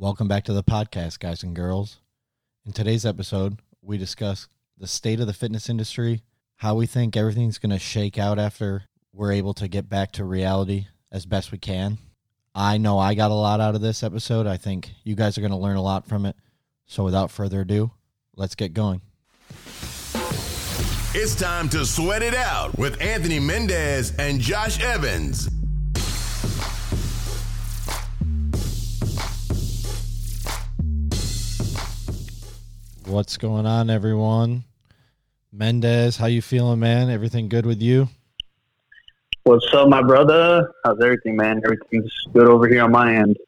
Welcome back to the podcast, guys and girls. In today's episode, we discuss the state of the fitness industry, how we think everything's going to shake out after we're able to get back to reality as best we can. I know I got a lot out of this episode. I think you guys are going to learn a lot from it. So, without further ado, let's get going. It's time to sweat it out with Anthony Mendez and Josh Evans. What's going on, everyone? Mendez, how you feeling, man? Everything good with you? What's up, my brother? How's everything, man? Everything's good over here on my end.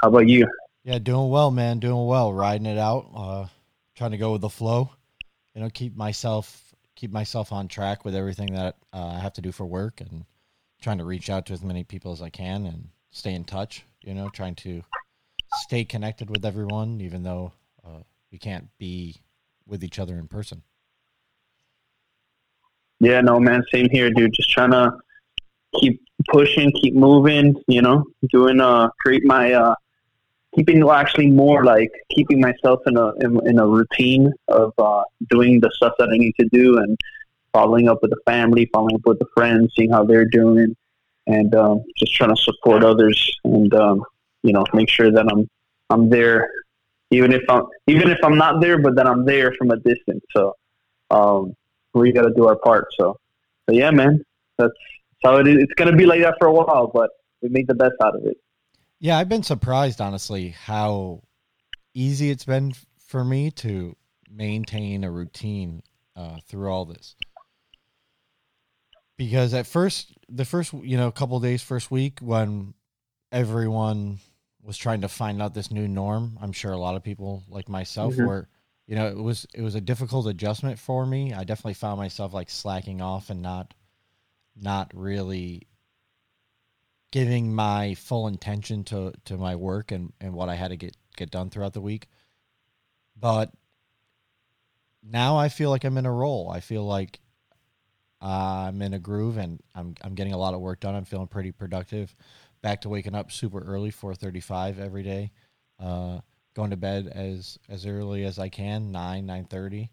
How about you? Yeah, doing well, man. Doing well. Riding it out. Uh, trying to go with the flow. You know, keep myself keep myself on track with everything that uh, I have to do for work, and trying to reach out to as many people as I can and stay in touch. You know, trying to stay connected with everyone, even though we can't be with each other in person. Yeah, no, man. Same here, dude. Just trying to keep pushing, keep moving. You know, doing uh, create my uh, keeping well, actually more like keeping myself in a in, in a routine of uh, doing the stuff that I need to do and following up with the family, following up with the friends, seeing how they're doing, and um, just trying to support others and um, you know make sure that I'm I'm there even if I'm even if I'm not there, but then I'm there from a distance. So um, we got to do our part. So, so yeah, man, that's how it is. It's gonna be like that for a while, but we make the best out of it. Yeah, I've been surprised, honestly, how easy it's been for me to maintain a routine uh, through all this. Because at first, the first you know couple days, first week when everyone was trying to find out this new norm. I'm sure a lot of people like myself mm-hmm. were, you know, it was it was a difficult adjustment for me. I definitely found myself like slacking off and not not really giving my full intention to to my work and and what I had to get get done throughout the week. But now I feel like I'm in a roll. I feel like uh, I'm in a groove and I'm I'm getting a lot of work done. I'm feeling pretty productive back to waking up super early, four thirty-five every day. Uh, going to bed as as early as I can, nine nine thirty.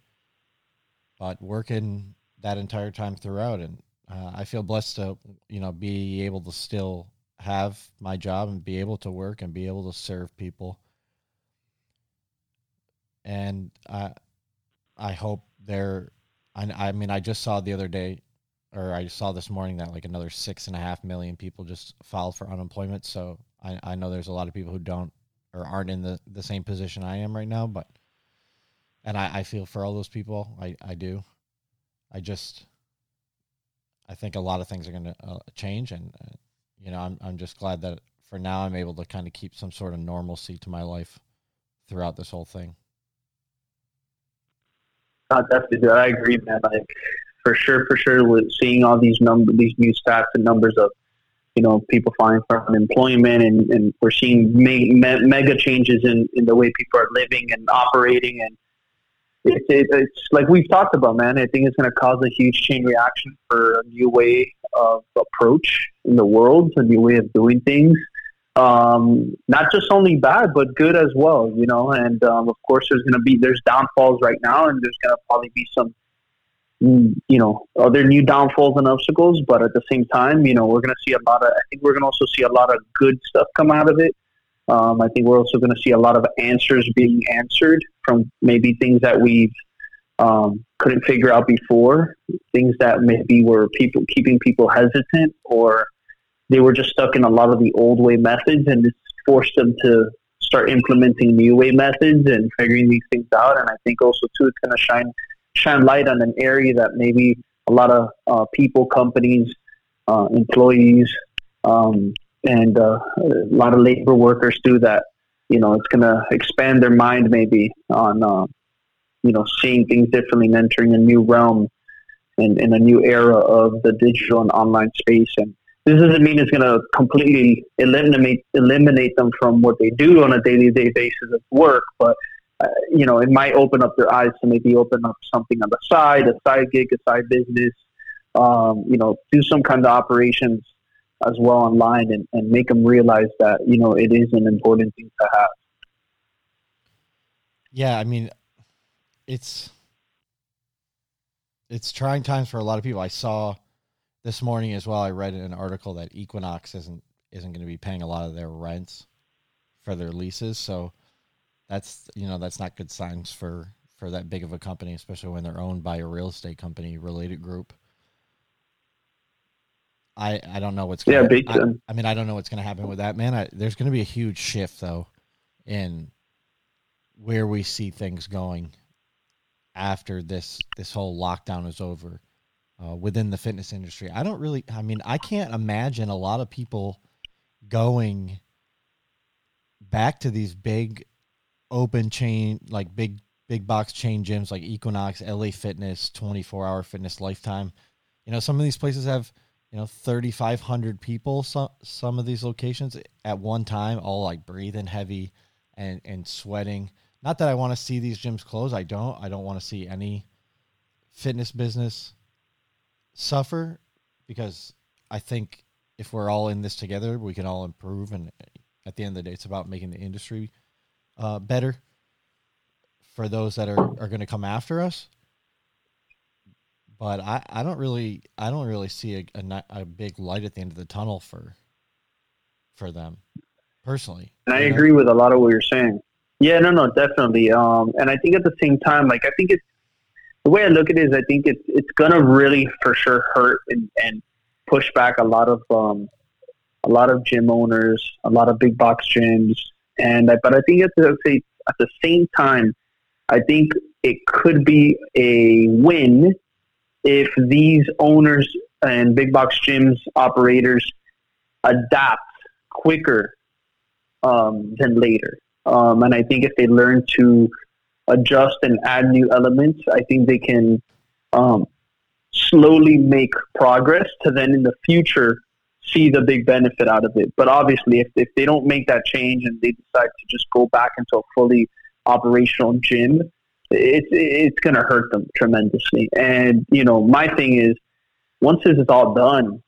But working that entire time throughout, and uh, I feel blessed to you know be able to still have my job and be able to work and be able to serve people. And I I hope they're. I, I mean, I just saw the other day or I saw this morning that like another six and a half million people just filed for unemployment. So I, I know there's a lot of people who don't or aren't in the, the same position I am right now, but and I, I feel for all those people. I, I do. I just I think a lot of things are going to uh, change, and uh, you know I'm I'm just glad that for now I'm able to kind of keep some sort of normalcy to my life throughout this whole thing. Definitely, I agree, man. Like for sure, for sure, with seeing all these number, these new stats and numbers of, you know, people filing for unemployment, and, and we're seeing me, me, mega changes in, in the way people are living and operating, and it's it, it's like we've talked about, man. I think it's going to cause a huge chain reaction for a new way of approach in the world, a new way of doing things. Um, not just only bad, but good as well, you know. And um, of course, there's going to be there's downfalls right now, and there's going to probably be some you know other new downfalls and obstacles but at the same time you know we're going to see a lot of i think we're going to also see a lot of good stuff come out of it. Um, i think we're also going to see a lot of answers being answered from maybe things that we um, couldn't figure out before things that maybe were people keeping people hesitant or they were just stuck in a lot of the old way methods and it's forced them to start implementing new way methods and figuring these things out. And i think also too it's going to shine shine light on an area that maybe a lot of uh, people, companies, uh, employees, um, and uh, a lot of labor workers do that. You know, it's going to expand their mind maybe on, uh, you know, seeing things differently and entering a new realm and in a new era of the digital and online space. And this doesn't mean it's going to completely eliminate eliminate them from what they do on a daily day basis of work, but uh, you know, it might open up their eyes to maybe open up something on the side, a side gig, a side business, um, you know, do some kind of operations as well online and, and make them realize that, you know, it is an important thing to have. Yeah, I mean, it's it's trying times for a lot of people. I saw this morning as well. I read an article that Equinox isn't isn't going to be paying a lot of their rents for their leases, so that's you know that's not good signs for for that big of a company, especially when they're owned by a real estate company related group. I I don't know what's gonna, yeah, big I, I mean I don't know what's going to happen with that man. I, there's going to be a huge shift though in where we see things going after this this whole lockdown is over uh, within the fitness industry. I don't really. I mean, I can't imagine a lot of people going back to these big open chain like big big box chain gyms like Equinox, LA Fitness, 24 hour fitness lifetime. You know, some of these places have, you know, 3,500 people, some, some of these locations at one time, all like breathing heavy and, and sweating. Not that I want to see these gyms close. I don't. I don't want to see any fitness business suffer because I think if we're all in this together, we can all improve. And at the end of the day, it's about making the industry uh, better for those that are, are going to come after us. But I, I don't really I don't really see a, a, a big light at the end of the tunnel for for them personally. And I know? agree with a lot of what you're saying. Yeah, no, no, definitely. Um, and I think at the same time, like I think it's the way I look at it is I think it's it's gonna really for sure hurt and, and push back a lot of um, a lot of gym owners, a lot of big box gyms, and but I think at the at the same time, I think it could be a win if these owners and big box gyms operators adapt quicker um, than later. Um, and I think if they learn to adjust and add new elements, I think they can um, slowly make progress to then in the future see the big benefit out of it. But obviously, if, if they don't make that change and they decide to just go back into a fully operational gym, it's it's going to hurt them tremendously. And you know, my thing is, once this is all done,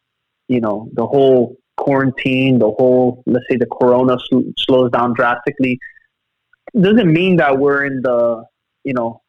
you know, the whole quarantine, the whole let's say the corona sl- slows down drastically, doesn't mean that we're in the you know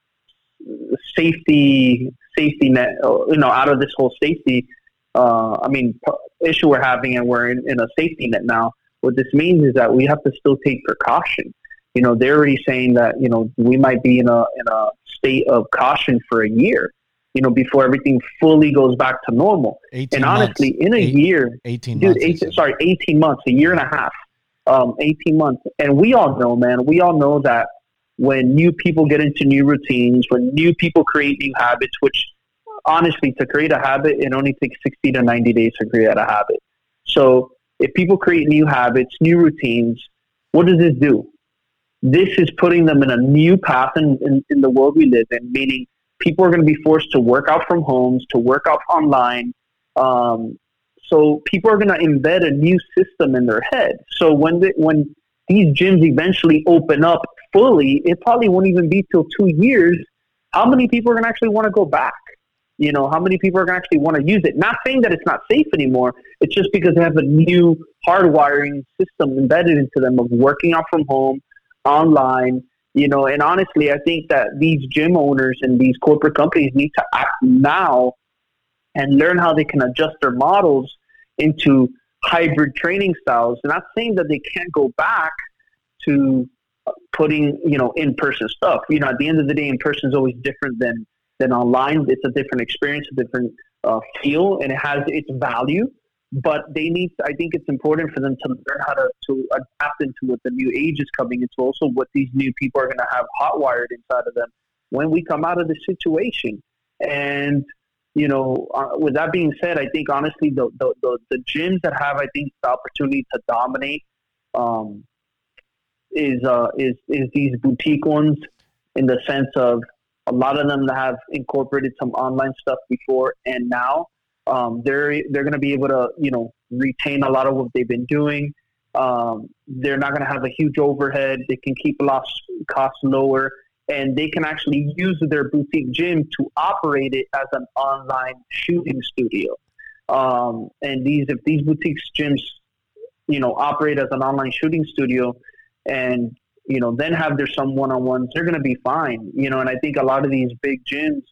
safety safety net, you know, out of this whole safety. Uh, I mean, issue we're having, and we're in, in a safety net now. What this means is that we have to still take precaution you know, they're already saying that, you know, we might be in a, in a state of caution for a year, you know, before everything fully goes back to normal. And honestly, months. in a Eight, year, 18 dude, months. Eight, sorry, 18 months, a year and a half, um, 18 months. And we all know, man, we all know that when new people get into new routines, when new people create new habits, which honestly, to create a habit, it only takes 60 to 90 days to create a habit. So if people create new habits, new routines, what does this do? this is putting them in a new path in, in, in the world we live in, meaning people are going to be forced to work out from homes, to work out online. Um, so people are going to embed a new system in their head. So when when these gyms eventually open up fully, it probably won't even be till two years. How many people are going to actually want to go back? You know, how many people are going to actually want to use it? Not saying that it's not safe anymore. It's just because they have a new hardwiring system embedded into them of working out from home, online, you know, and honestly, I think that these gym owners and these corporate companies need to act now and learn how they can adjust their models into hybrid training styles. And not saying that they can't go back to putting, you know, in-person stuff. You know, at the end of the day, in-person is always different than than online. It's a different experience, a different uh, feel, and it has its value but they need i think it's important for them to learn how to, to adapt into what the new age is coming into also what these new people are going to have hot wired inside of them when we come out of the situation and you know uh, with that being said i think honestly the, the, the, the, gyms that have i think the opportunity to dominate um, is uh, is is these boutique ones in the sense of a lot of them that have incorporated some online stuff before and now um, they're they're going to be able to you know retain a lot of what they've been doing. Um, they're not going to have a huge overhead. They can keep loss costs lower, and they can actually use their boutique gym to operate it as an online shooting studio. Um, and these if these boutique gyms, you know, operate as an online shooting studio, and you know, then have their some one on ones, they're going to be fine. You know, and I think a lot of these big gyms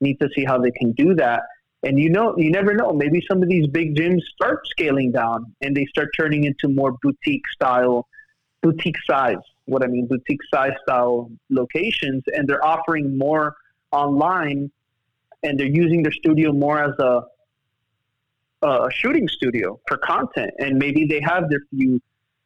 need to see how they can do that. And you know, you never know. Maybe some of these big gyms start scaling down and they start turning into more boutique style, boutique size. What I mean, boutique size style locations, and they're offering more online, and they're using their studio more as a a shooting studio for content. And maybe they have their few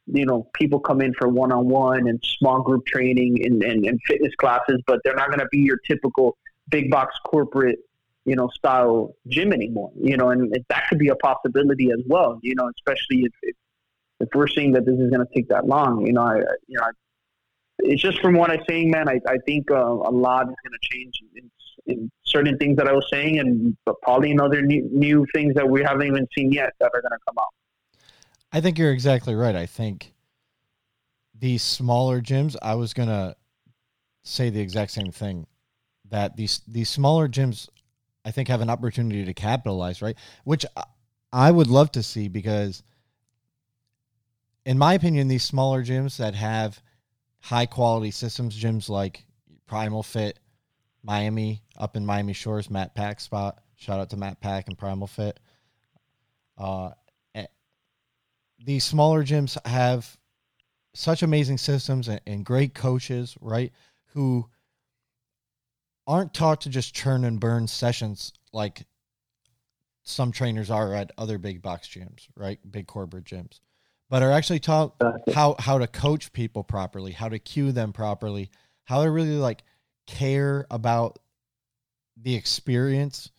you know, people come in for one on one and small group training and, and, and fitness classes, but they're not going to be your typical big box corporate, you know, style gym anymore, you know, and that could be a possibility as well, you know, especially if, if, if we're seeing that this is going to take that long, you know, I, you know, I, it's just from what I'm saying, man, I, I think uh, a lot is going to change in, in, certain things that I was saying and probably in other new, new things that we haven't even seen yet that are going to come out. I think you're exactly right. I think these smaller gyms, I was going to say the exact same thing that these these smaller gyms I think have an opportunity to capitalize, right? Which I would love to see because in my opinion these smaller gyms that have high quality systems gyms like Primal Fit, Miami up in Miami Shores, Matt Pack spot. Shout out to Matt Pack and Primal Fit. Uh, these smaller gyms have such amazing systems and, and great coaches, right? Who aren't taught to just churn and burn sessions like some trainers are at other big box gyms, right? Big corporate gyms, but are actually taught how how to coach people properly, how to cue them properly, how to really like care about the experience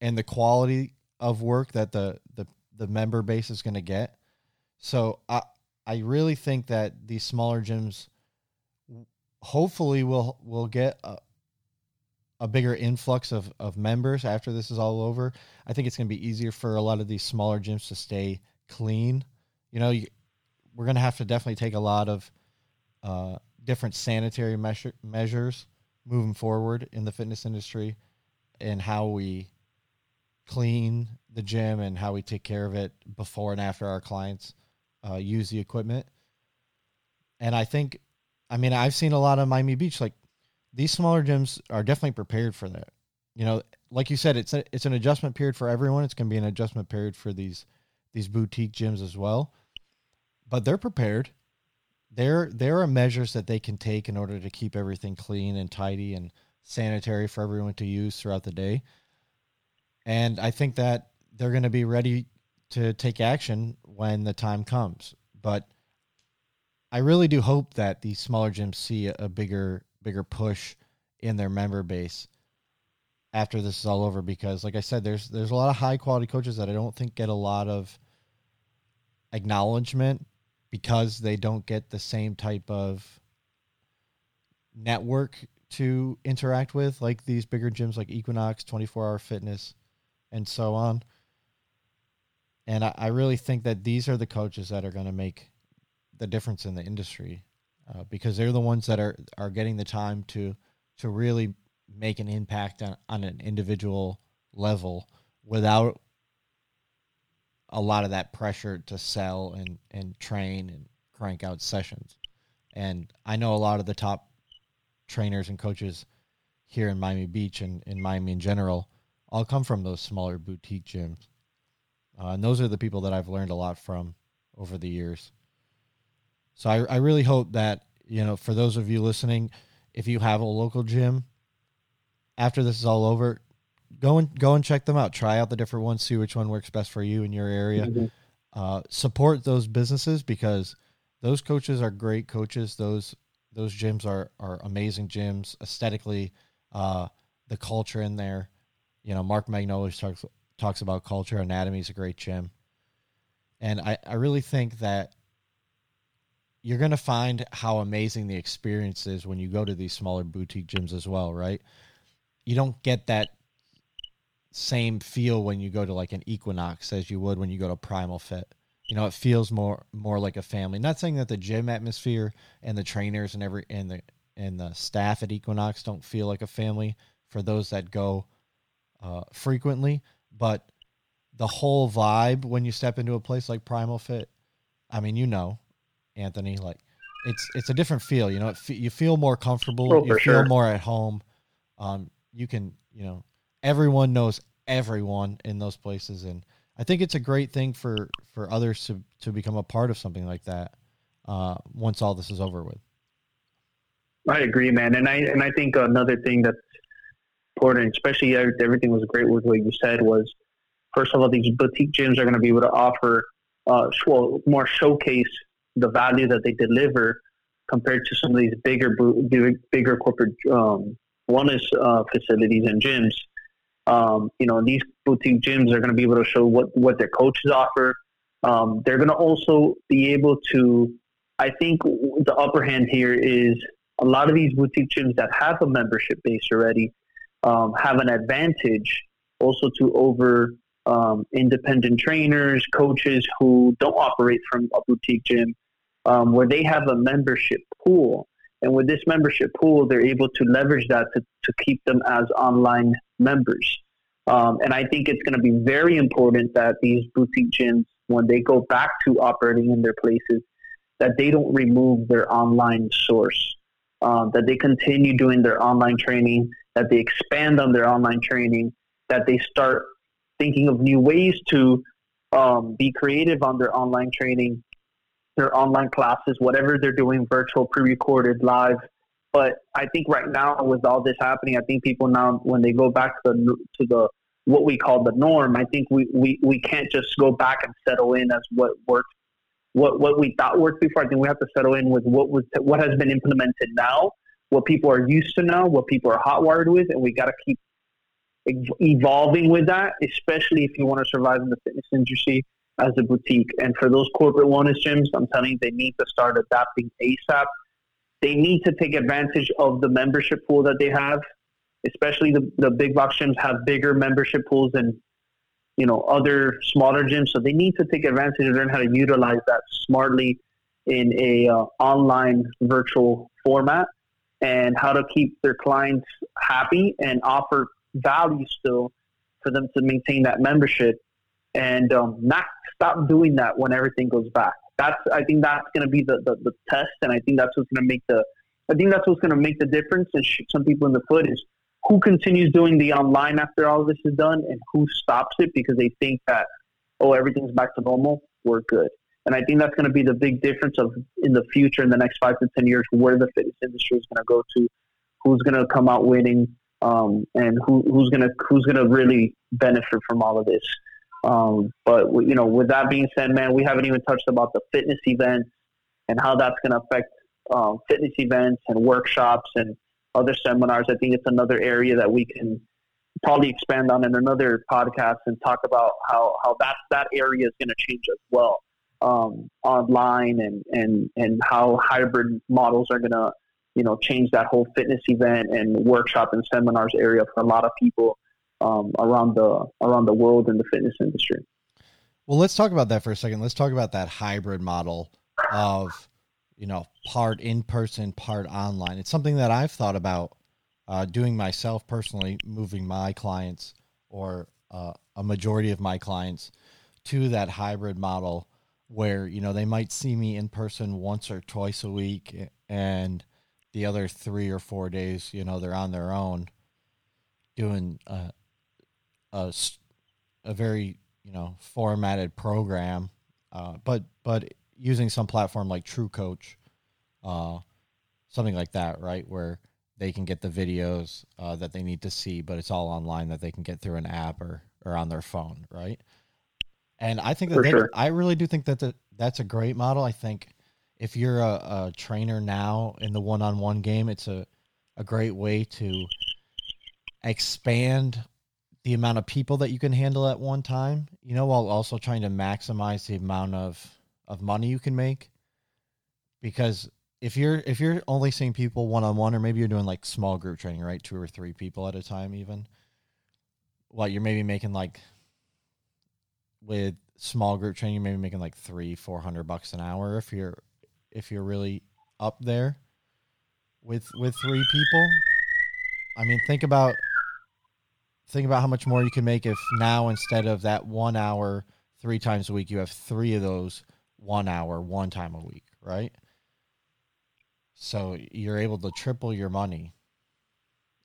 and the quality of work that the the the member base is going to get. So I I really think that these smaller gyms hopefully will will get a, a bigger influx of, of members after this is all over. I think it's going to be easier for a lot of these smaller gyms to stay clean. You know, you, we're going to have to definitely take a lot of uh, different sanitary measure, measures moving forward in the fitness industry and how we clean the gym and how we take care of it before and after our clients uh, use the equipment. And I think, I mean, I've seen a lot of Miami Beach. Like these smaller gyms are definitely prepared for that. You know, like you said, it's a, it's an adjustment period for everyone. It's going to be an adjustment period for these these boutique gyms as well. But they're prepared. There there are measures that they can take in order to keep everything clean and tidy and sanitary for everyone to use throughout the day. And I think that they're going to be ready to take action when the time comes. But I really do hope that these smaller gyms see a bigger bigger push in their member base after this is all over because like I said there's there's a lot of high quality coaches that I don't think get a lot of acknowledgement because they don't get the same type of network to interact with like these bigger gyms like Equinox, 24 Hour Fitness and so on. And I, I really think that these are the coaches that are going to make the difference in the industry uh, because they're the ones that are, are getting the time to to really make an impact on, on an individual level without a lot of that pressure to sell and, and train and crank out sessions. And I know a lot of the top trainers and coaches here in Miami Beach and in Miami in general all come from those smaller boutique gyms. Uh, and those are the people that I've learned a lot from over the years. So I, I really hope that, you know, for those of you listening, if you have a local gym, after this is all over, go and go and check them out. Try out the different ones, see which one works best for you in your area. Mm-hmm. Uh, support those businesses because those coaches are great coaches. Those those gyms are are amazing gyms aesthetically. Uh, the culture in there, you know, Mark Magnoli talks talks about culture. Anatomy is a great gym. And I, I really think that you're going to find how amazing the experience is when you go to these smaller boutique gyms as well, right? You don't get that same feel when you go to like an Equinox as you would when you go to Primal Fit. You know, it feels more more like a family. Not saying that the gym atmosphere and the trainers and every and the and the staff at Equinox don't feel like a family for those that go uh, frequently, but the whole vibe when you step into a place like Primal Fit, I mean, you know, Anthony, like it's it's a different feel. You know, it, you feel more comfortable. Oh, you feel sure. more at home. Um, you can, you know, everyone knows everyone in those places, and I think it's a great thing for for others to to become a part of something like that. Uh, once all this is over with. I agree, man, and I and I think another thing that's important, especially everything was great with what you said was, first of all, these boutique gyms are going to be able to offer uh, well, more showcase the value that they deliver compared to some of these bigger bigger corporate um, wellness uh, facilities and gyms. Um, you know, these boutique gyms are going to be able to show what what their coaches offer. Um, they're going to also be able to. I think the upper hand here is a lot of these boutique gyms that have a membership base already um, have an advantage also to over um, independent trainers, coaches who don't operate from a boutique gym, um, where they have a membership pool. And with this membership pool, they're able to leverage that to, to keep them as online members. Um, and I think it's going to be very important that these boutique gyms, when they go back to operating in their places, that they don't remove their online source, um, that they continue doing their online training, that they expand on their online training, that they start thinking of new ways to um, be creative on their online training, their online classes, whatever they're doing, virtual, pre-recorded, live. But I think right now, with all this happening, I think people now, when they go back to the to the what we call the norm, I think we, we, we can't just go back and settle in as what worked, what what we thought worked before. I think we have to settle in with what was what has been implemented now, what people are used to know, what people are hotwired with, and we got to keep evolving with that, especially if you want to survive in the fitness industry as a boutique. And for those corporate wellness gyms, I'm telling you, they need to start adapting ASAP. They need to take advantage of the membership pool that they have, especially the, the big box gyms have bigger membership pools than you know other smaller gyms. So they need to take advantage and learn how to utilize that smartly in a uh, online virtual format and how to keep their clients happy and offer value still for them to maintain that membership and um, not stop doing that when everything goes back. That's I think that's going to be the, the, the test, and I think that's what's going to make the I think that's what's going to make the difference and shoot some people in the foot is who continues doing the online after all this is done and who stops it because they think that oh everything's back to normal we're good and I think that's going to be the big difference of in the future in the next five to ten years where the fitness industry is going to go to who's going to come out winning um, and who, who's gonna who's gonna really benefit from all of this. Um, but you know, with that being said, man, we haven't even touched about the fitness events and how that's gonna affect um, fitness events and workshops and other seminars. I think it's another area that we can probably expand on in another podcast and talk about how how that that area is going to change as well um, online and and and how hybrid models are going to you know, change that whole fitness event and workshop and seminars area for a lot of people um, around the around the world in the fitness industry. Well, let's talk about that for a second. Let's talk about that hybrid model of, you know, part in person, part online. It's something that I've thought about uh, doing myself personally, moving my clients or uh, a majority of my clients to that hybrid model where you know they might see me in person once or twice a week and the other three or four days, you know, they're on their own doing a, a, a very, you know, formatted program, uh, but, but using some platform like True Coach, uh, something like that, right? Where they can get the videos uh, that they need to see, but it's all online that they can get through an app or, or on their phone, right? And I think that, they, sure. I really do think that the, that's a great model. I think if you're a, a trainer now in the one-on-one game, it's a, a great way to expand the amount of people that you can handle at one time, you know, while also trying to maximize the amount of, of money you can make. Because if you're if you're only seeing people one on one, or maybe you're doing like small group training, right? Two or three people at a time, even. well, you're maybe making like with small group training, you're maybe making like three, four hundred bucks an hour if you're if you're really up there with with three people. I mean, think about think about how much more you can make if now instead of that one hour three times a week, you have three of those one hour one time a week, right? So you're able to triple your money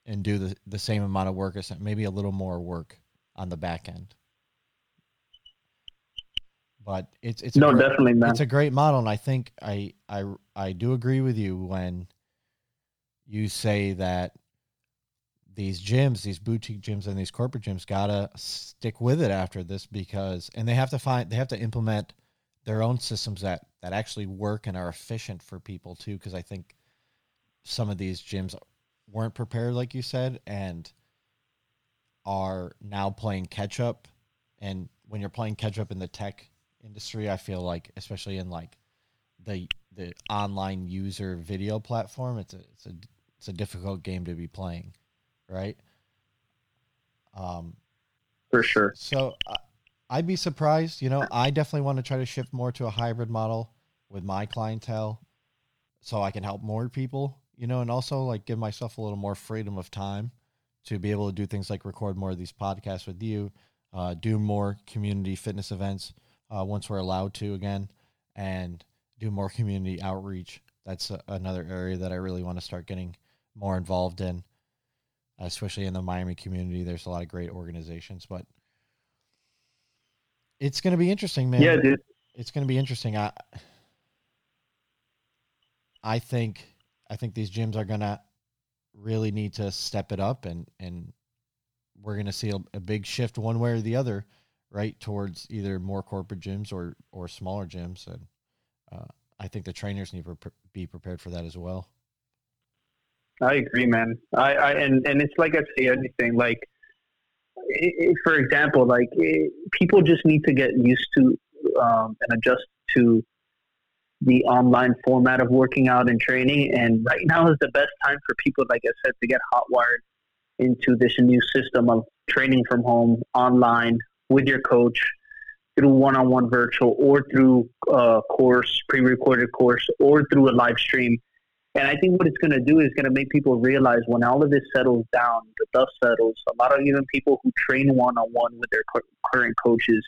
and do the, the same amount of work, as maybe a little more work on the back end. But it's it's no, great, definitely, man. It's a great model, and I think I I I do agree with you when you say that these gyms, these boutique gyms, and these corporate gyms gotta stick with it after this because, and they have to find they have to implement their own systems that that actually work and are efficient for people too. Because I think some of these gyms weren't prepared, like you said, and are now playing catch up. And when you're playing catch up in the tech industry, I feel like, especially in like the the online user video platform, it's a it's a it's a difficult game to be playing, right? Um, for sure. So uh, I'd be surprised. You know, I definitely want to try to shift more to a hybrid model with my clientele, so I can help more people. You know, and also like give myself a little more freedom of time to be able to do things like record more of these podcasts with you, uh, do more community fitness events uh, once we're allowed to again, and do more community outreach. That's a, another area that I really want to start getting more involved in, especially in the Miami community. There's a lot of great organizations, but it's going to be interesting, man. Yeah, dude. It's going to be interesting. I I think I think these gyms are going to really need to step it up and and we're going to see a, a, big shift one way or the other right towards either more corporate gyms or or smaller gyms. And uh, i think the trainers need to be prepared for that as well. I agree man. I, I and and it's like i say anything like it, for example like it, people just need to get used to um, and adjust to the online format of working out and training. And right now is the best time for people, like I said, to get hot wired into this new system of training from home, online, with your coach, through one-on-one virtual, or through a course, pre-recorded course, or through a live stream. And I think what it's going to do is going to make people realize when all of this settles down, the dust settles. A lot of even people who train one-on-one with their current coaches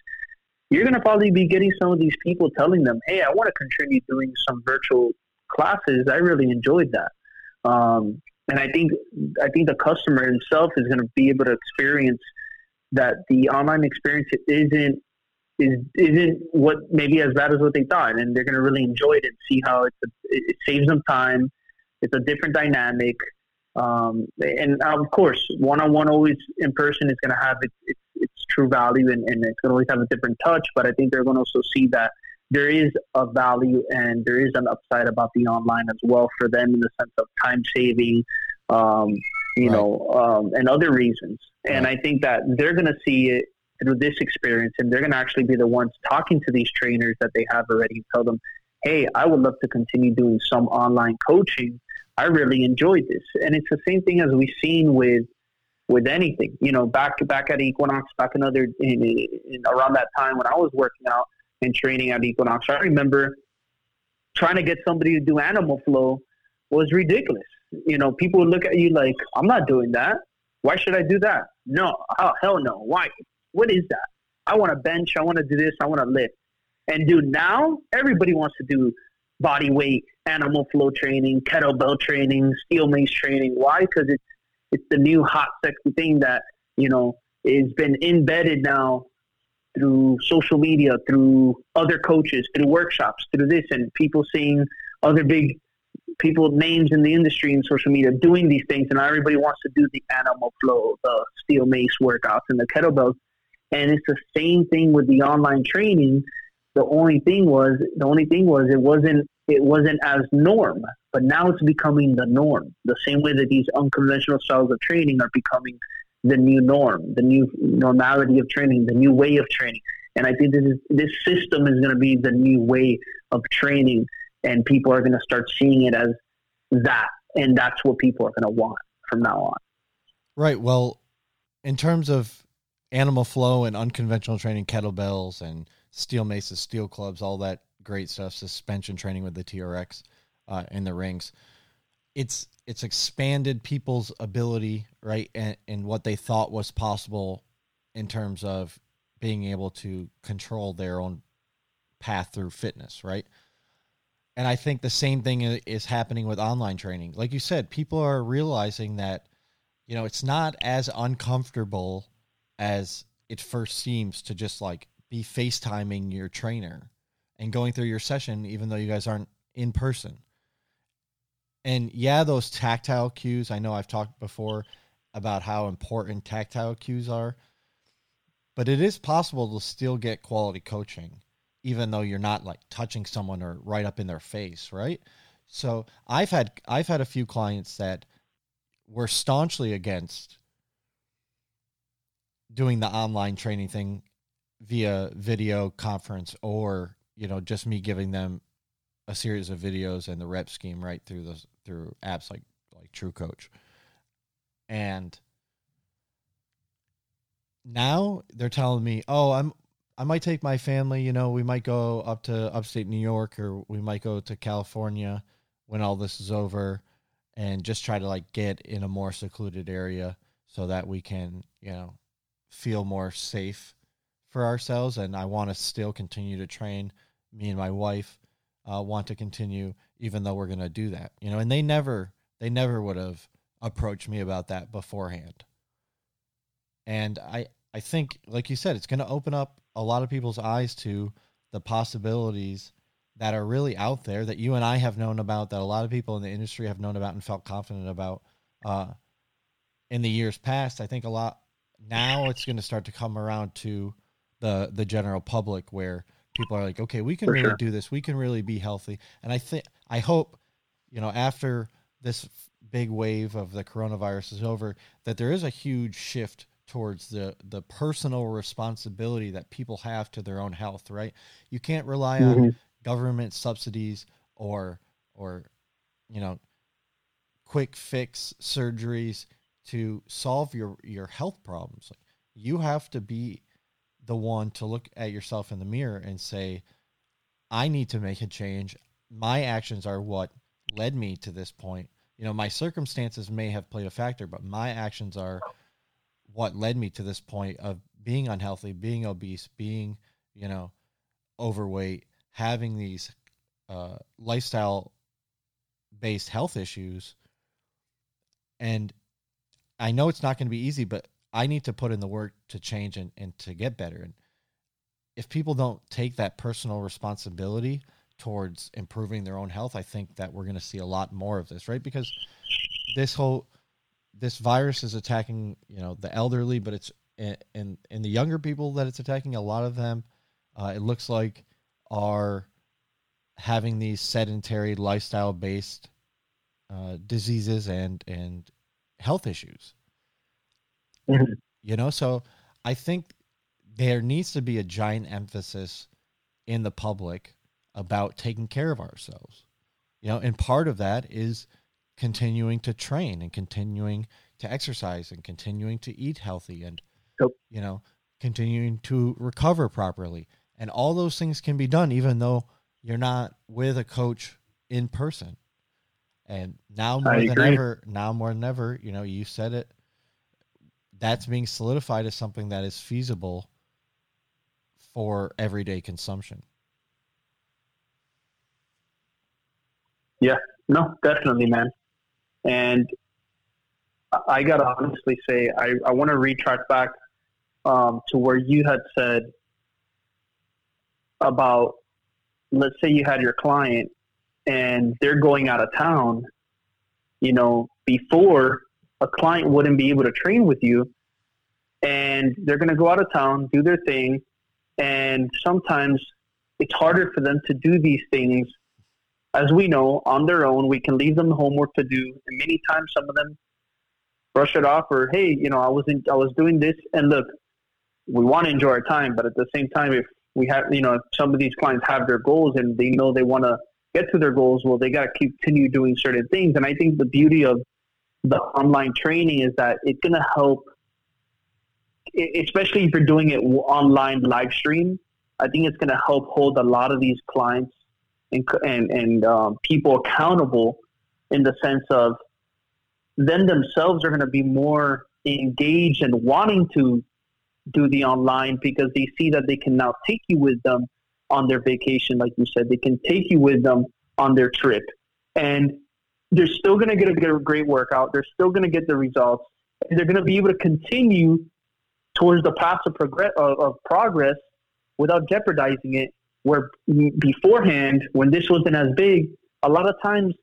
you're going to probably be getting some of these people telling them, "Hey, I want to continue doing some virtual classes. I really enjoyed that." Um, and I think I think the customer himself is going to be able to experience that the online experience isn't is isn't what maybe as bad as what they thought, and they're going to really enjoy it and see how it's a, it saves them time. It's a different dynamic, um, and of course, one on one always in person is going to have its, its its true value and, and it's going to always have a different touch. But I think they're going to also see that there is a value and there is an upside about the online as well for them in the sense of time saving, um, you right. know, um, and other reasons. And. I think that they're going to see it through this experience and they're going to actually be the ones talking to these trainers that they have already and tell them, hey, I would love to continue doing some online coaching. I really enjoyed this. And it's the same thing as we've seen with with anything. You know, back back at Equinox, back another in, in, around that time when I was working out and training at Equinox, I remember trying to get somebody to do animal flow was ridiculous. You know, people look at you like, "I'm not doing that. Why should I do that? No, oh, hell no. Why? What is that? I want to bench. I want to do this. I want to lift." And do now everybody wants to do body weight, animal flow training, kettlebell training, steel mace training. Why? Because it's it's the new hot sexy thing that you know has been embedded now through social media, through other coaches, through workshops, through this, and people seeing other big people with names in the industry and social media doing these things, and everybody wants to do the animal flow, the steel mace workouts, and the kettlebells. And it's the same thing with the online training. The only thing was, the only thing was, it wasn't it wasn't as norm, but now it's becoming the norm. The same way that these unconventional styles of training are becoming the new norm, the new normality of training, the new way of training. And I think this is this system is going to be the new way of training, and people are going to start seeing it as that, and that's what people are going to want from now on. Right. Well, in terms of animal flow and unconventional training, kettlebells and steel maces, steel clubs, all that great stuff. Suspension training with the TRX uh, in the rings. It's it's expanded people's ability, right, and, and what they thought was possible in terms of being able to control their own path through fitness, right? And I think the same thing is happening with online training. Like you said, people are realizing that, you know, it's not as uncomfortable as it first seems to just like be FaceTiming your trainer and going through your session, even though you guys aren't in person. And yeah, those tactile cues, I know I've talked before about how important tactile cues are, but it is possible to still get quality coaching even though you're not like touching someone or right up in their face, right? So I've had I've had a few clients that were staunchly against doing the online training thing via video conference or you know just me giving them a series of videos and the rep scheme right through those through apps like like True Coach. And now they're telling me, "Oh, I'm I might take my family. You know, we might go up to upstate New York, or we might go to California when all this is over, and just try to like get in a more secluded area so that we can, you know, feel more safe for ourselves. And I want to still continue to train. Me and my wife uh, want to continue, even though we're going to do that. You know, and they never, they never would have approached me about that beforehand. And I, I think, like you said, it's going to open up a lot of people's eyes to the possibilities that are really out there that you and I have known about, that a lot of people in the industry have known about and felt confident about uh, in the years past. I think a lot now it's going to start to come around to the the general public where people are like, okay, we can For really sure. do this. We can really be healthy. And I think I hope you know after this big wave of the coronavirus is over that there is a huge shift towards the the personal responsibility that people have to their own health right? You can't rely mm-hmm. on government subsidies or or you know quick fix surgeries to solve your your health problems. You have to be the one to look at yourself in the mirror and say i need to make a change. My actions are what led me to this point. You know my circumstances may have played a factor but my actions are what led me to this point of being unhealthy, being obese, being, you know, overweight, having these uh, lifestyle based health issues. And I know it's not going to be easy, but I need to put in the work to change and, and to get better. And if people don't take that personal responsibility towards improving their own health, I think that we're going to see a lot more of this, right? Because this whole this virus is attacking you know the elderly, but it's in in the younger people that it's attacking. A lot of them, uh, it looks like, are having these sedentary lifestyle based uh, diseases and and health issues. Mm-hmm. You know, so I think there needs to be a giant emphasis in the public about taking care of ourselves. You know, and part of that is continuing to train and continuing to exercise and continuing to eat healthy and yep. you know continuing to recover properly. And all those things can be done even though you're not with a coach in person. And now more than ever now more than ever you know you said it that's being solidified as something that is feasible for everyday consumption. Yeah. No definitely man and I got to honestly say, I, I want to retract back um, to where you had said about, let's say you had your client and they're going out of town, you know, before a client wouldn't be able to train with you and they're going to go out of town, do their thing. And sometimes it's harder for them to do these things as we know, on their own. We can leave them homework to do, and many times some of them brush it off, or hey, you know, I wasn't, I was doing this, and look, we want to enjoy our time, but at the same time, if we have, you know, some of these clients have their goals and they know they want to get to their goals, well, they got to continue doing certain things. And I think the beauty of the online training is that it's going to help, especially if you're doing it online live stream. I think it's going to help hold a lot of these clients and and, and um, people accountable in the sense of then themselves are going to be more engaged and wanting to do the online because they see that they can now take you with them on their vacation, like you said. They can take you with them on their trip. And they're still going to get a, get a great workout. They're still going to get the results. And they're going to be able to continue towards the path of, progress, of, of progress without jeopardizing it. Where beforehand, when this wasn't as big, a lot of times,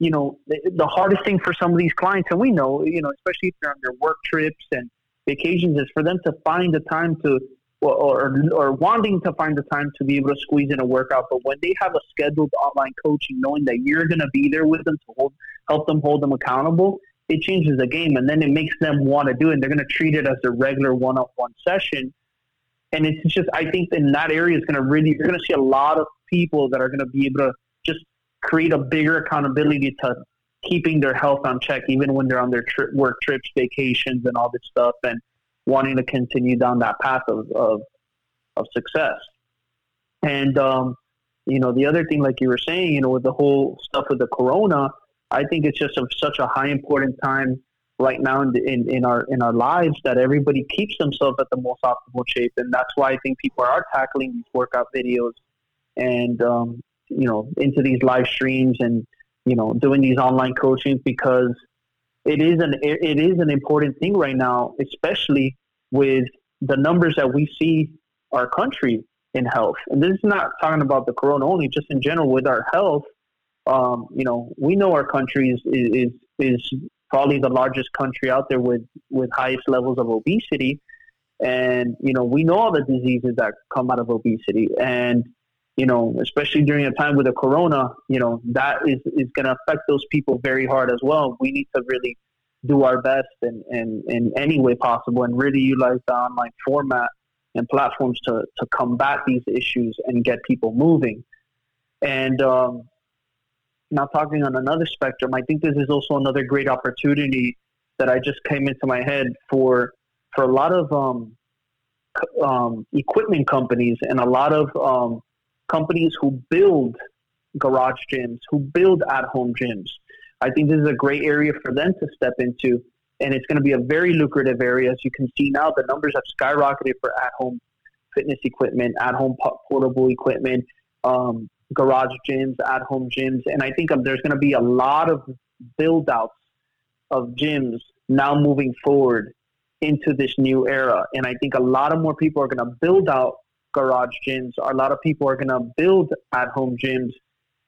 you know, the, the hardest thing for some of these clients, and we know, you know, especially if they're on their work trips and vacations, is for them to find the time to or, or wanting to find the time to be able to squeeze in a workout. But when they have a scheduled online coaching, knowing that you're going to be there with them to hold, help them hold them accountable, it changes the game. And then it makes them want to do it. And They're going to treat it as a regular one on one session. And it's just, I think in that area is going to really, you're going to see a lot of people that are going to be able to just create a bigger accountability to keeping their health on check, even when they're on their work trips, vacations, and all this stuff. And wanting to continue down that path of, of, of success. And, um, you know, the other thing, like you were saying, you know, with the whole stuff with the corona, I think it's just of such a high important time right now in, in, in our in our lives that everybody keeps themselves at the most optimal shape, and that's why I think people are tackling these workout videos and um, you know into these live streams and you know doing these online coaching because it is an it is an important thing right now, especially with the numbers that we see our country in health. And this is not talking about the corona only, just in general with our health. Um, you know, we know our country is, is is probably the largest country out there with with highest levels of obesity, and you know we know all the diseases that come out of obesity, and you know, especially during a time with the corona, you know, that is, is going to affect those people very hard as well. We need to really do our best in, in, in any way possible and really utilize the online format and platforms to, to combat these issues and get people moving. And um, now, talking on another spectrum, I think this is also another great opportunity that I just came into my head for for a lot of um, um, equipment companies and a lot of um, companies who build garage gyms, who build at home gyms. I think this is a great area for them to step into. And it's going to be a very lucrative area. As you can see now, the numbers have skyrocketed for at home fitness equipment, at home portable equipment, um, garage gyms, at home gyms. And I think there's going to be a lot of build outs of gyms now moving forward into this new era. And I think a lot of more people are going to build out garage gyms. A lot of people are going to build at home gyms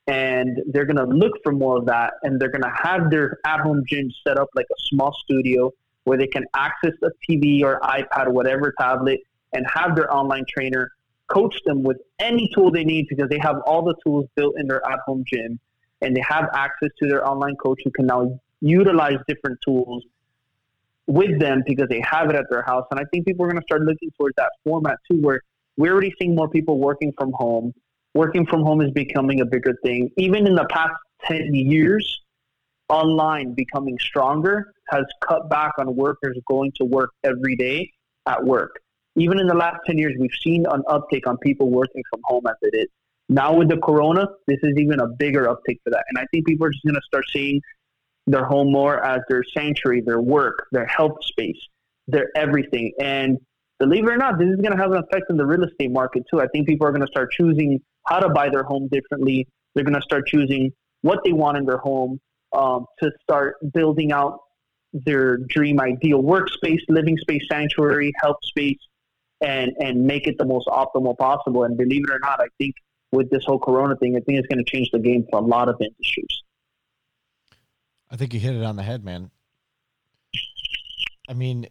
and they're going to look for more of that and they're going to have their at home gym set up like a small studio where they can access a TV or iPad or whatever tablet and have their online trainer coach them with any tool they need because they have all the tools built in their at home gym and they have access to their online coach who can now utilize different tools with them because they have it at their house. And I think people are going to start looking towards that format too, where we're already seeing more people working from home. Working from home is becoming a bigger thing. Even in the past 10 years, online becoming stronger has cut back on workers going to work every day at work. Even in the last 10 years, we've seen an uptick on people working from home as it is. Now with the corona, this is even a bigger uptick for that. And I think people are just going to start seeing their home more as their sanctuary, their work, their health space, their everything. And believe it or not, this is going to have an effect on the real estate market too. I think people are going to start choosing how to buy their home differently. They're going to start choosing what they want in their home um, to start building out their dream ideal workspace, living space, sanctuary, health space, and and make it the most optimal possible. And believe it or not, I think with this whole Corona thing, I think it's going to change the game for a lot of industries. I think you hit it on the head, man. I mean,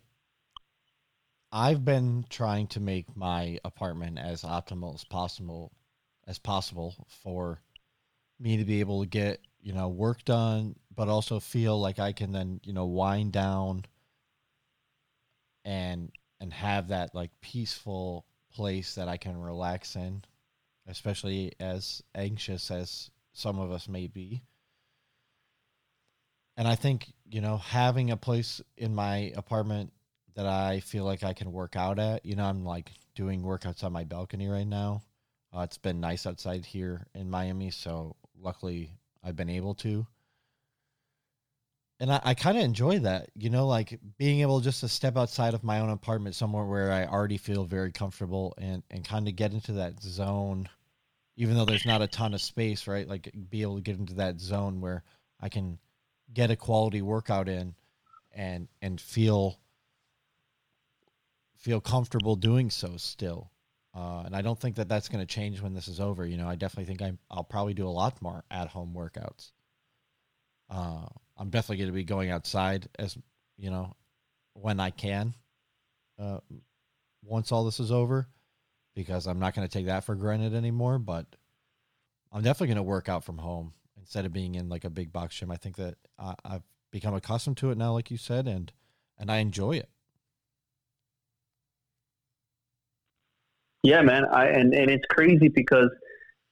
I've been trying to make my apartment as optimal as possible as possible for me to be able to get, you know, work done, but also feel like I can then, you know, wind down and and have that like peaceful place that I can relax in, especially as anxious as some of us may be. And I think, you know, having a place in my apartment that I feel like I can work out at. You know, I'm like doing workouts on my balcony right now. Uh, it's been nice outside here in Miami, so luckily I've been able to. And I, I kind of enjoy that, you know, like being able just to step outside of my own apartment somewhere where I already feel very comfortable and, and kind of get into that zone even though there's not a ton of space, right? Like be able to get into that zone where I can get a quality workout in and and feel feel comfortable doing so still. Uh, and I don't think that that's going to change when this is over. You know, I definitely think I'm, I'll probably do a lot more at home workouts. Uh, I'm definitely going to be going outside as you know when I can. Uh, once all this is over, because I'm not going to take that for granted anymore. But I'm definitely going to work out from home instead of being in like a big box gym. I think that I, I've become accustomed to it now, like you said, and and I enjoy it. Yeah, man. I and, and it's crazy because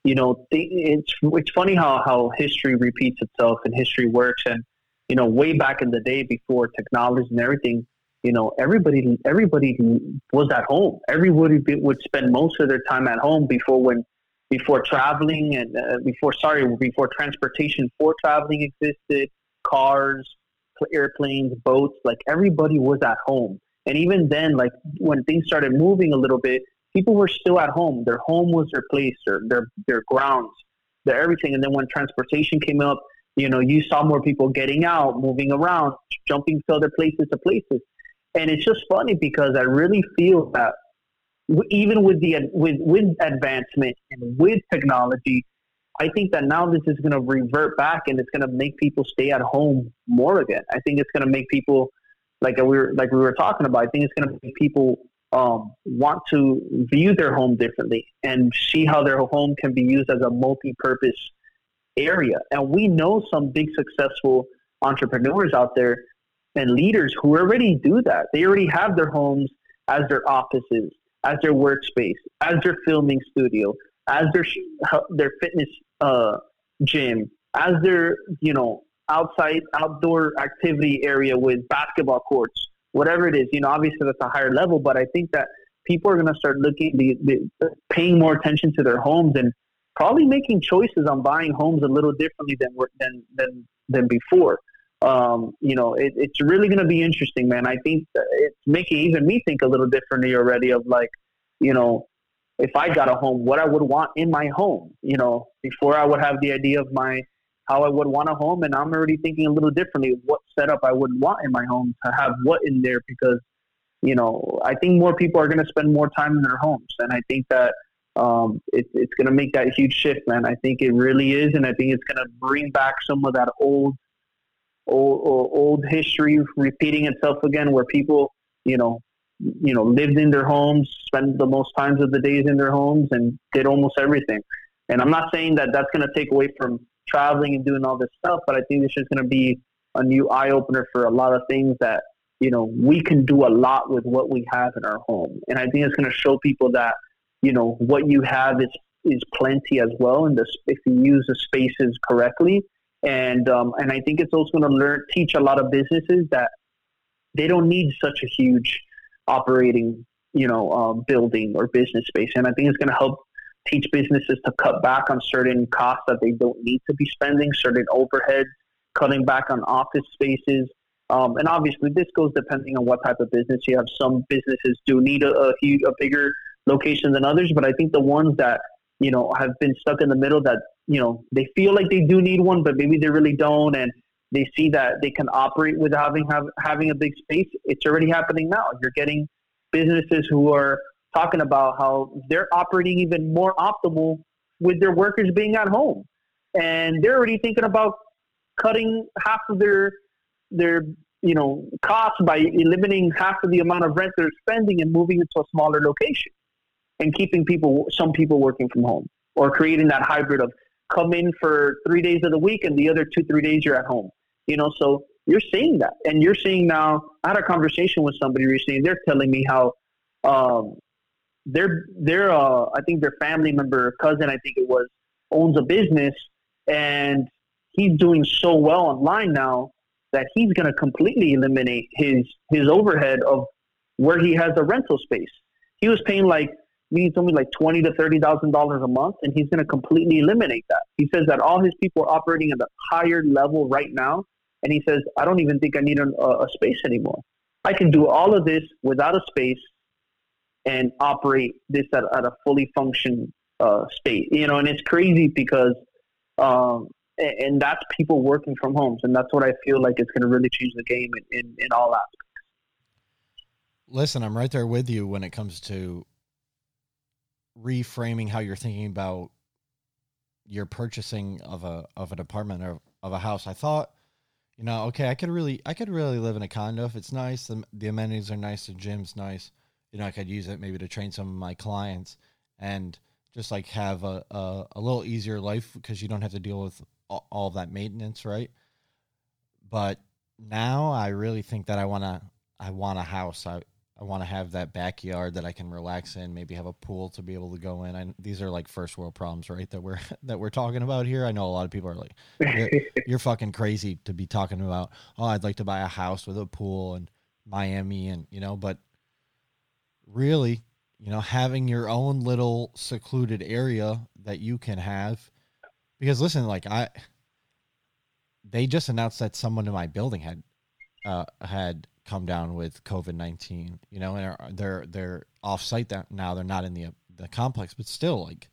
you know it's it's funny how how history repeats itself and history works and you know way back in the day before technology and everything you know everybody everybody was at home. Everybody would spend most of their time at home before when before traveling and uh, before sorry before transportation for traveling existed cars airplanes boats like everybody was at home. And even then like when things started moving a little bit people were still at home. Their home was their place their their, their grounds their everything. And then when transportation came up you know you saw more people getting out moving around jumping to other places to places and it's just funny because i really feel that even with the with with advancement and with technology, I think that now this is going to revert back and it's going to make people stay at home more again. I think it's going to make people like we were like we were talking about. I think it's going to make people um, want to view their home differently and see how their home can be used as a multi-purpose area. And we know some big successful entrepreneurs out there and leaders who already do that. They already have their homes as their offices as their workspace, as their filming studio, as their their fitness uh, gym, as their you know outside outdoor activity area with basketball courts, whatever it is. You know, obviously that's a higher level, but I think that people are going to start looking, the, the, paying more attention to their homes and probably making choices on buying homes a little differently than than than than before um, you know, it, it's really going to be interesting, man. I think it's making even me think a little differently already of like, you know, if I got a home, what I would want in my home. You know, before I would have the idea of my how I would want a home, and I'm already thinking a little differently what setup I would want in my home to have what in there because, you know, I think more people are going to spend more time in their homes, and I think that um, it, it's going to make that huge shift, man. I think it really is, and I think it's going to bring back some of that old old, old history repeating itself again, where people, you know, you know, lived in their homes, spent the most times of the days in their homes, and did almost everything. And I'm not saying that that's going to take away from traveling and doing all this stuff, but I think this is going to be a new eye opener for a lot of things that you know we can do a lot with what we have in our home. And I think it's going to show people that you know what you have is is plenty as well, and the, if you use the spaces correctly and um, and I think it's also going to learn teach a lot of businesses that they don't need such a huge operating you know um, building or business space, and I think it's going to help teach businesses to cut back on certain costs that they don't need to be spending, certain overheads, cutting back on office spaces. Um, and obviously, this goes depending on what type of business you have. Some businesses do need a, a huge, a bigger location than others, but I think the ones that you know have been stuck in the middle that you know they feel like they do need one, but maybe they really don't, and they see that they can operate without having have, having a big space. It's already happening now. You're getting businesses who are talking about how they're operating even more optimal with their workers being at home, and they're already thinking about cutting half of their their you know costs by eliminating half of the amount of rent they're spending and moving it to a smaller location and keeping people some people working from home or creating that hybrid of come in for three days of the week and the other two, three days you're at home. You know, so you're seeing that. And you're seeing now, I had a conversation with somebody recently, they're telling me how um, their, their uh, I think their family member, cousin, I think it was, owns a business and he's doing so well online now that he's going to completely eliminate his his overhead of where he has a rental space. He was paying like means only like twenty to thirty thousand dollars a month, and he's going to completely eliminate that. He says that all his people are operating at a higher level right now, and he says I don't even think I need a, a space anymore. I can do all of this without a space and operate this at, at a fully function uh, state. You know, and it's crazy because, um, and, and that's people working from homes, and that's what I feel like it's going to really change the game in, in, in all aspects. Listen, I'm right there with you when it comes to reframing how you're thinking about your purchasing of a of an apartment or of a house. I thought, you know, okay, I could really I could really live in a condo if it's nice. The, the amenities are nice. The gym's nice. You know, I could use it maybe to train some of my clients and just like have a a, a little easier life because you don't have to deal with all, all that maintenance, right? But now I really think that I want to I want a house. I I want to have that backyard that I can relax in. Maybe have a pool to be able to go in. And these are like first world problems, right? That we're that we're talking about here. I know a lot of people are like, you're, you're, fucking crazy to be talking about. Oh, I'd like to buy a house with a pool and Miami, and you know, but really, you know, having your own little secluded area that you can have. Because listen, like I, they just announced that someone in my building had, uh, had come down with COVID nineteen. You know, and they're they're off site that now. They're not in the the complex, but still, like,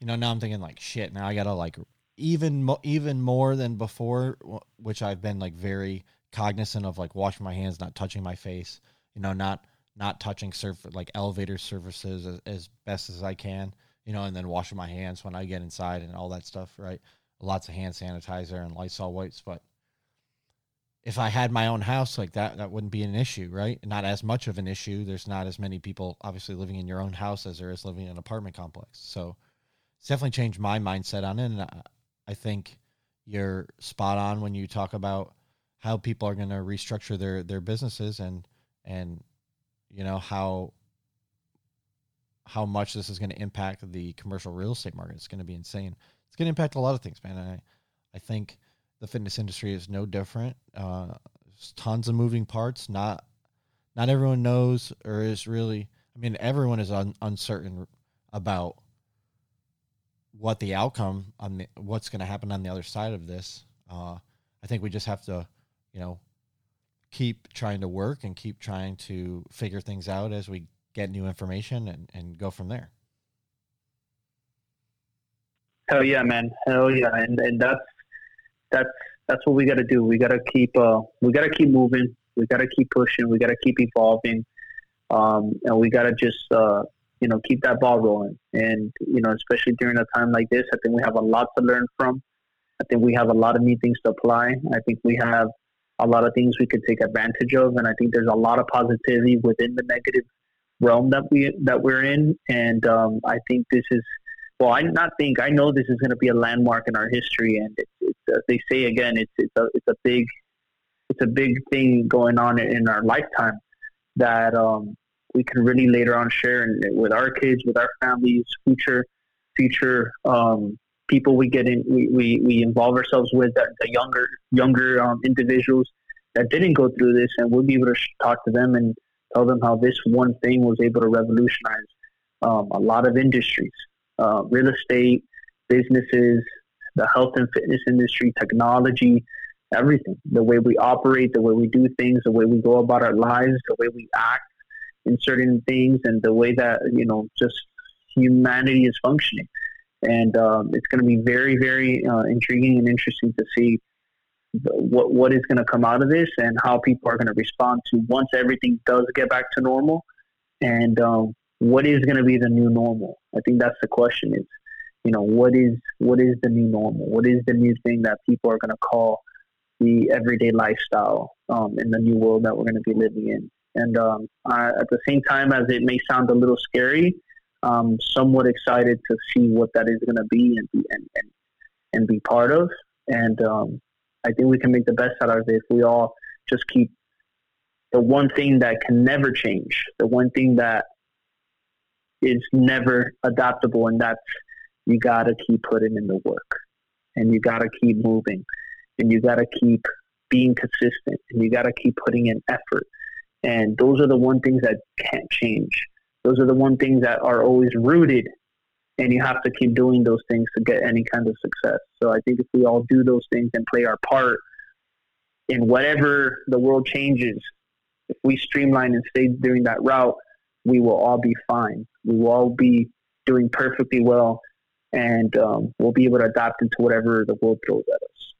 you know, now I'm thinking like, shit. Now I gotta like even mo- even more than before, which I've been like very cognizant of, like washing my hands, not touching my face. You know, not not touching surf like elevator surfaces as, as best as I can. You know, and then washing my hands when I get inside and all that stuff. Right, lots of hand sanitizer and Lysol wipes, but if I had my own house like that, that wouldn't be an issue, right? Not as much of an issue. There's not as many people obviously living in your own house as there is living in an apartment complex. So it's definitely changed my mindset on it. And I, think you're spot on when you talk about how people are going to restructure their, their businesses and, and, you know, how, how much this is going to impact the commercial real estate market. It's going to be insane. It's going to impact a lot of things, man. I, I think, the fitness industry is no different. Uh, tons of moving parts. Not not everyone knows or is really. I mean, everyone is un, uncertain about what the outcome on the, what's going to happen on the other side of this. Uh, I think we just have to, you know, keep trying to work and keep trying to figure things out as we get new information and, and go from there. Hell yeah, man. Hell yeah. And, and that's, that's that's what we got to do. We got to keep uh, we got to keep moving. We got to keep pushing. We got to keep evolving, um, and we got to just uh, you know keep that ball rolling. And you know, especially during a time like this, I think we have a lot to learn from. I think we have a lot of new things to apply. I think we have a lot of things we could take advantage of, and I think there's a lot of positivity within the negative realm that we that we're in. And um, I think this is well, I not think I know this is going to be a landmark in our history, and it's, it's uh, they say again, it's it's a it's a big it's a big thing going on in our lifetime that um, we can really later on share with our kids, with our families, future future um, people we get in we, we, we involve ourselves with the, the younger younger um, individuals that didn't go through this, and we'll be able to talk to them and tell them how this one thing was able to revolutionize um, a lot of industries uh, real estate, businesses, the health and fitness industry, technology, everything. The way we operate, the way we do things, the way we go about our lives, the way we act in certain things, and the way that, you know, just humanity is functioning. And um, it's going to be very, very uh, intriguing and interesting to see what what is going to come out of this and how people are going to respond to once everything does get back to normal and um, what is going to be the new normal? I think that's the question. Is you know what is what is the new normal? What is the new thing that people are going to call the everyday lifestyle um, in the new world that we're going to be living in? And um, I, at the same time, as it may sound a little scary, I'm somewhat excited to see what that is going to be and, be and, and and be part of. And um, I think we can make the best out of it if we all just keep the one thing that can never change, the one thing that is never adaptable, and that's you got to keep putting in the work, and you got to keep moving, and you got to keep being consistent, and you got to keep putting in effort. And those are the one things that can't change. Those are the one things that are always rooted, and you have to keep doing those things to get any kind of success. So I think if we all do those things and play our part in whatever the world changes, if we streamline and stay during that route, we will all be fine. We will all be doing perfectly well, and um, we'll be able to adapt into whatever the world throws at us.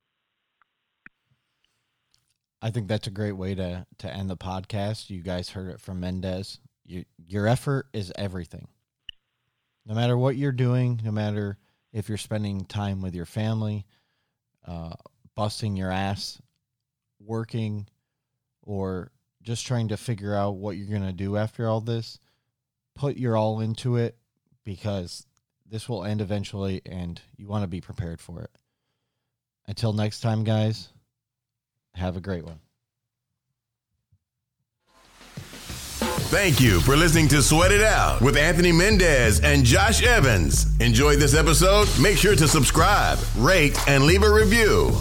I think that's a great way to to end the podcast. You guys heard it from Mendez. You, your effort is everything. No matter what you're doing, no matter if you're spending time with your family, uh, busting your ass, working, or just trying to figure out what you're going to do after all this, put your all into it because this will end eventually and you want to be prepared for it. Until next time, guys, have a great one. Thank you for listening to Sweat It Out with Anthony Mendez and Josh Evans. Enjoyed this episode? Make sure to subscribe, rate, and leave a review.